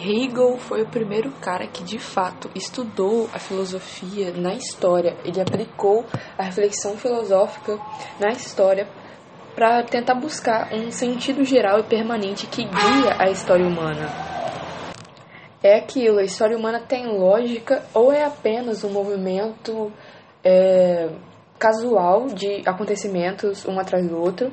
Hegel foi o primeiro cara que de fato estudou a filosofia na história. Ele aplicou a reflexão filosófica na história para tentar buscar um sentido geral e permanente que guia a história humana. É aquilo, a história humana tem lógica ou é apenas um movimento é, casual de acontecimentos um atrás do outro,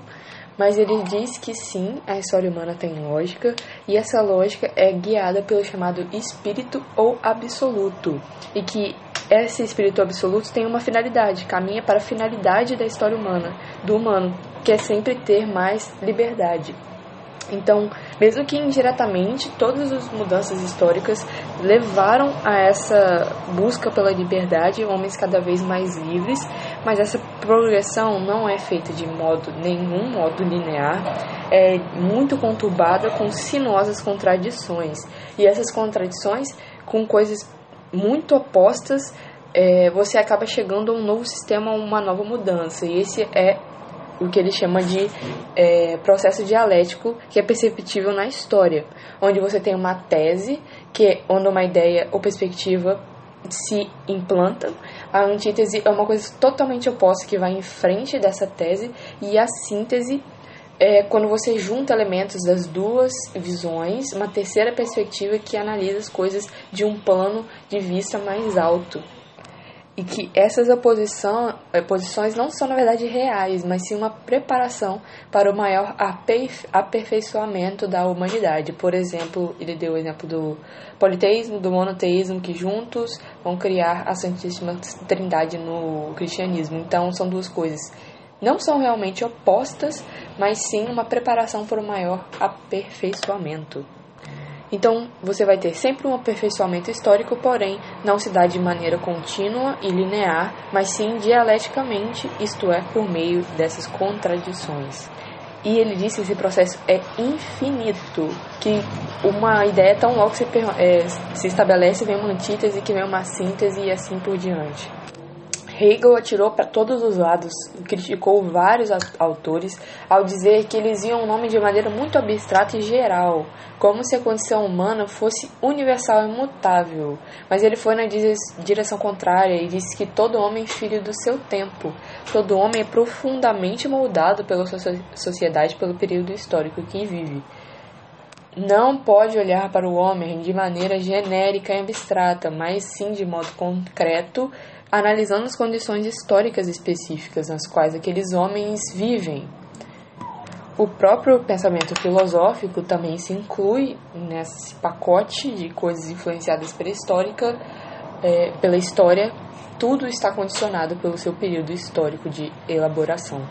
mas ele diz que sim, a história humana tem lógica, e essa lógica é guiada pelo chamado espírito ou absoluto, e que esse espírito absoluto tem uma finalidade, caminha para a finalidade da história humana, do humano, que é sempre ter mais liberdade. Então, mesmo que indiretamente, todas as mudanças históricas levaram a essa busca pela liberdade, homens cada vez mais livres, mas essa progressão não é feita de modo nenhum modo linear, é muito conturbada com sinuosas contradições. E essas contradições, com coisas muito opostas, é, você acaba chegando a um novo sistema, uma nova mudança. E esse é o que ele chama de é, processo dialético que é perceptível na história, onde você tem uma tese, que é onde uma ideia ou perspectiva se implanta, a antítese é uma coisa totalmente oposta que vai em frente dessa tese, e a síntese é quando você junta elementos das duas visões, uma terceira perspectiva que analisa as coisas de um plano de vista mais alto e que essas oposição, oposições não são na verdade reais, mas sim uma preparação para o maior aperfeiçoamento da humanidade. Por exemplo, ele deu o exemplo do politeísmo, do monoteísmo, que juntos vão criar a Santíssima Trindade no cristianismo. Então, são duas coisas. Não são realmente opostas, mas sim uma preparação para o maior aperfeiçoamento. Então, você vai ter sempre um aperfeiçoamento histórico, porém, não se dá de maneira contínua e linear, mas sim dialeticamente, isto é, por meio dessas contradições. E ele disse que esse processo é infinito, que uma ideia tão logo se, é, se estabelece, vem uma antítese, que vem uma síntese e assim por diante. Hegel atirou para todos os lados, criticou vários autores ao dizer que eles iam o nome de maneira muito abstrata e geral, como se a condição humana fosse universal e imutável. Mas ele foi na direção contrária e disse que todo homem é filho do seu tempo, todo homem é profundamente moldado pela sociedade pelo período histórico que vive não pode olhar para o homem de maneira genérica e abstrata, mas sim de modo concreto, analisando as condições históricas específicas nas quais aqueles homens vivem. O próprio pensamento filosófico também se inclui nesse pacote de coisas influenciadas pela histórica, é, pela história. Tudo está condicionado pelo seu período histórico de elaboração.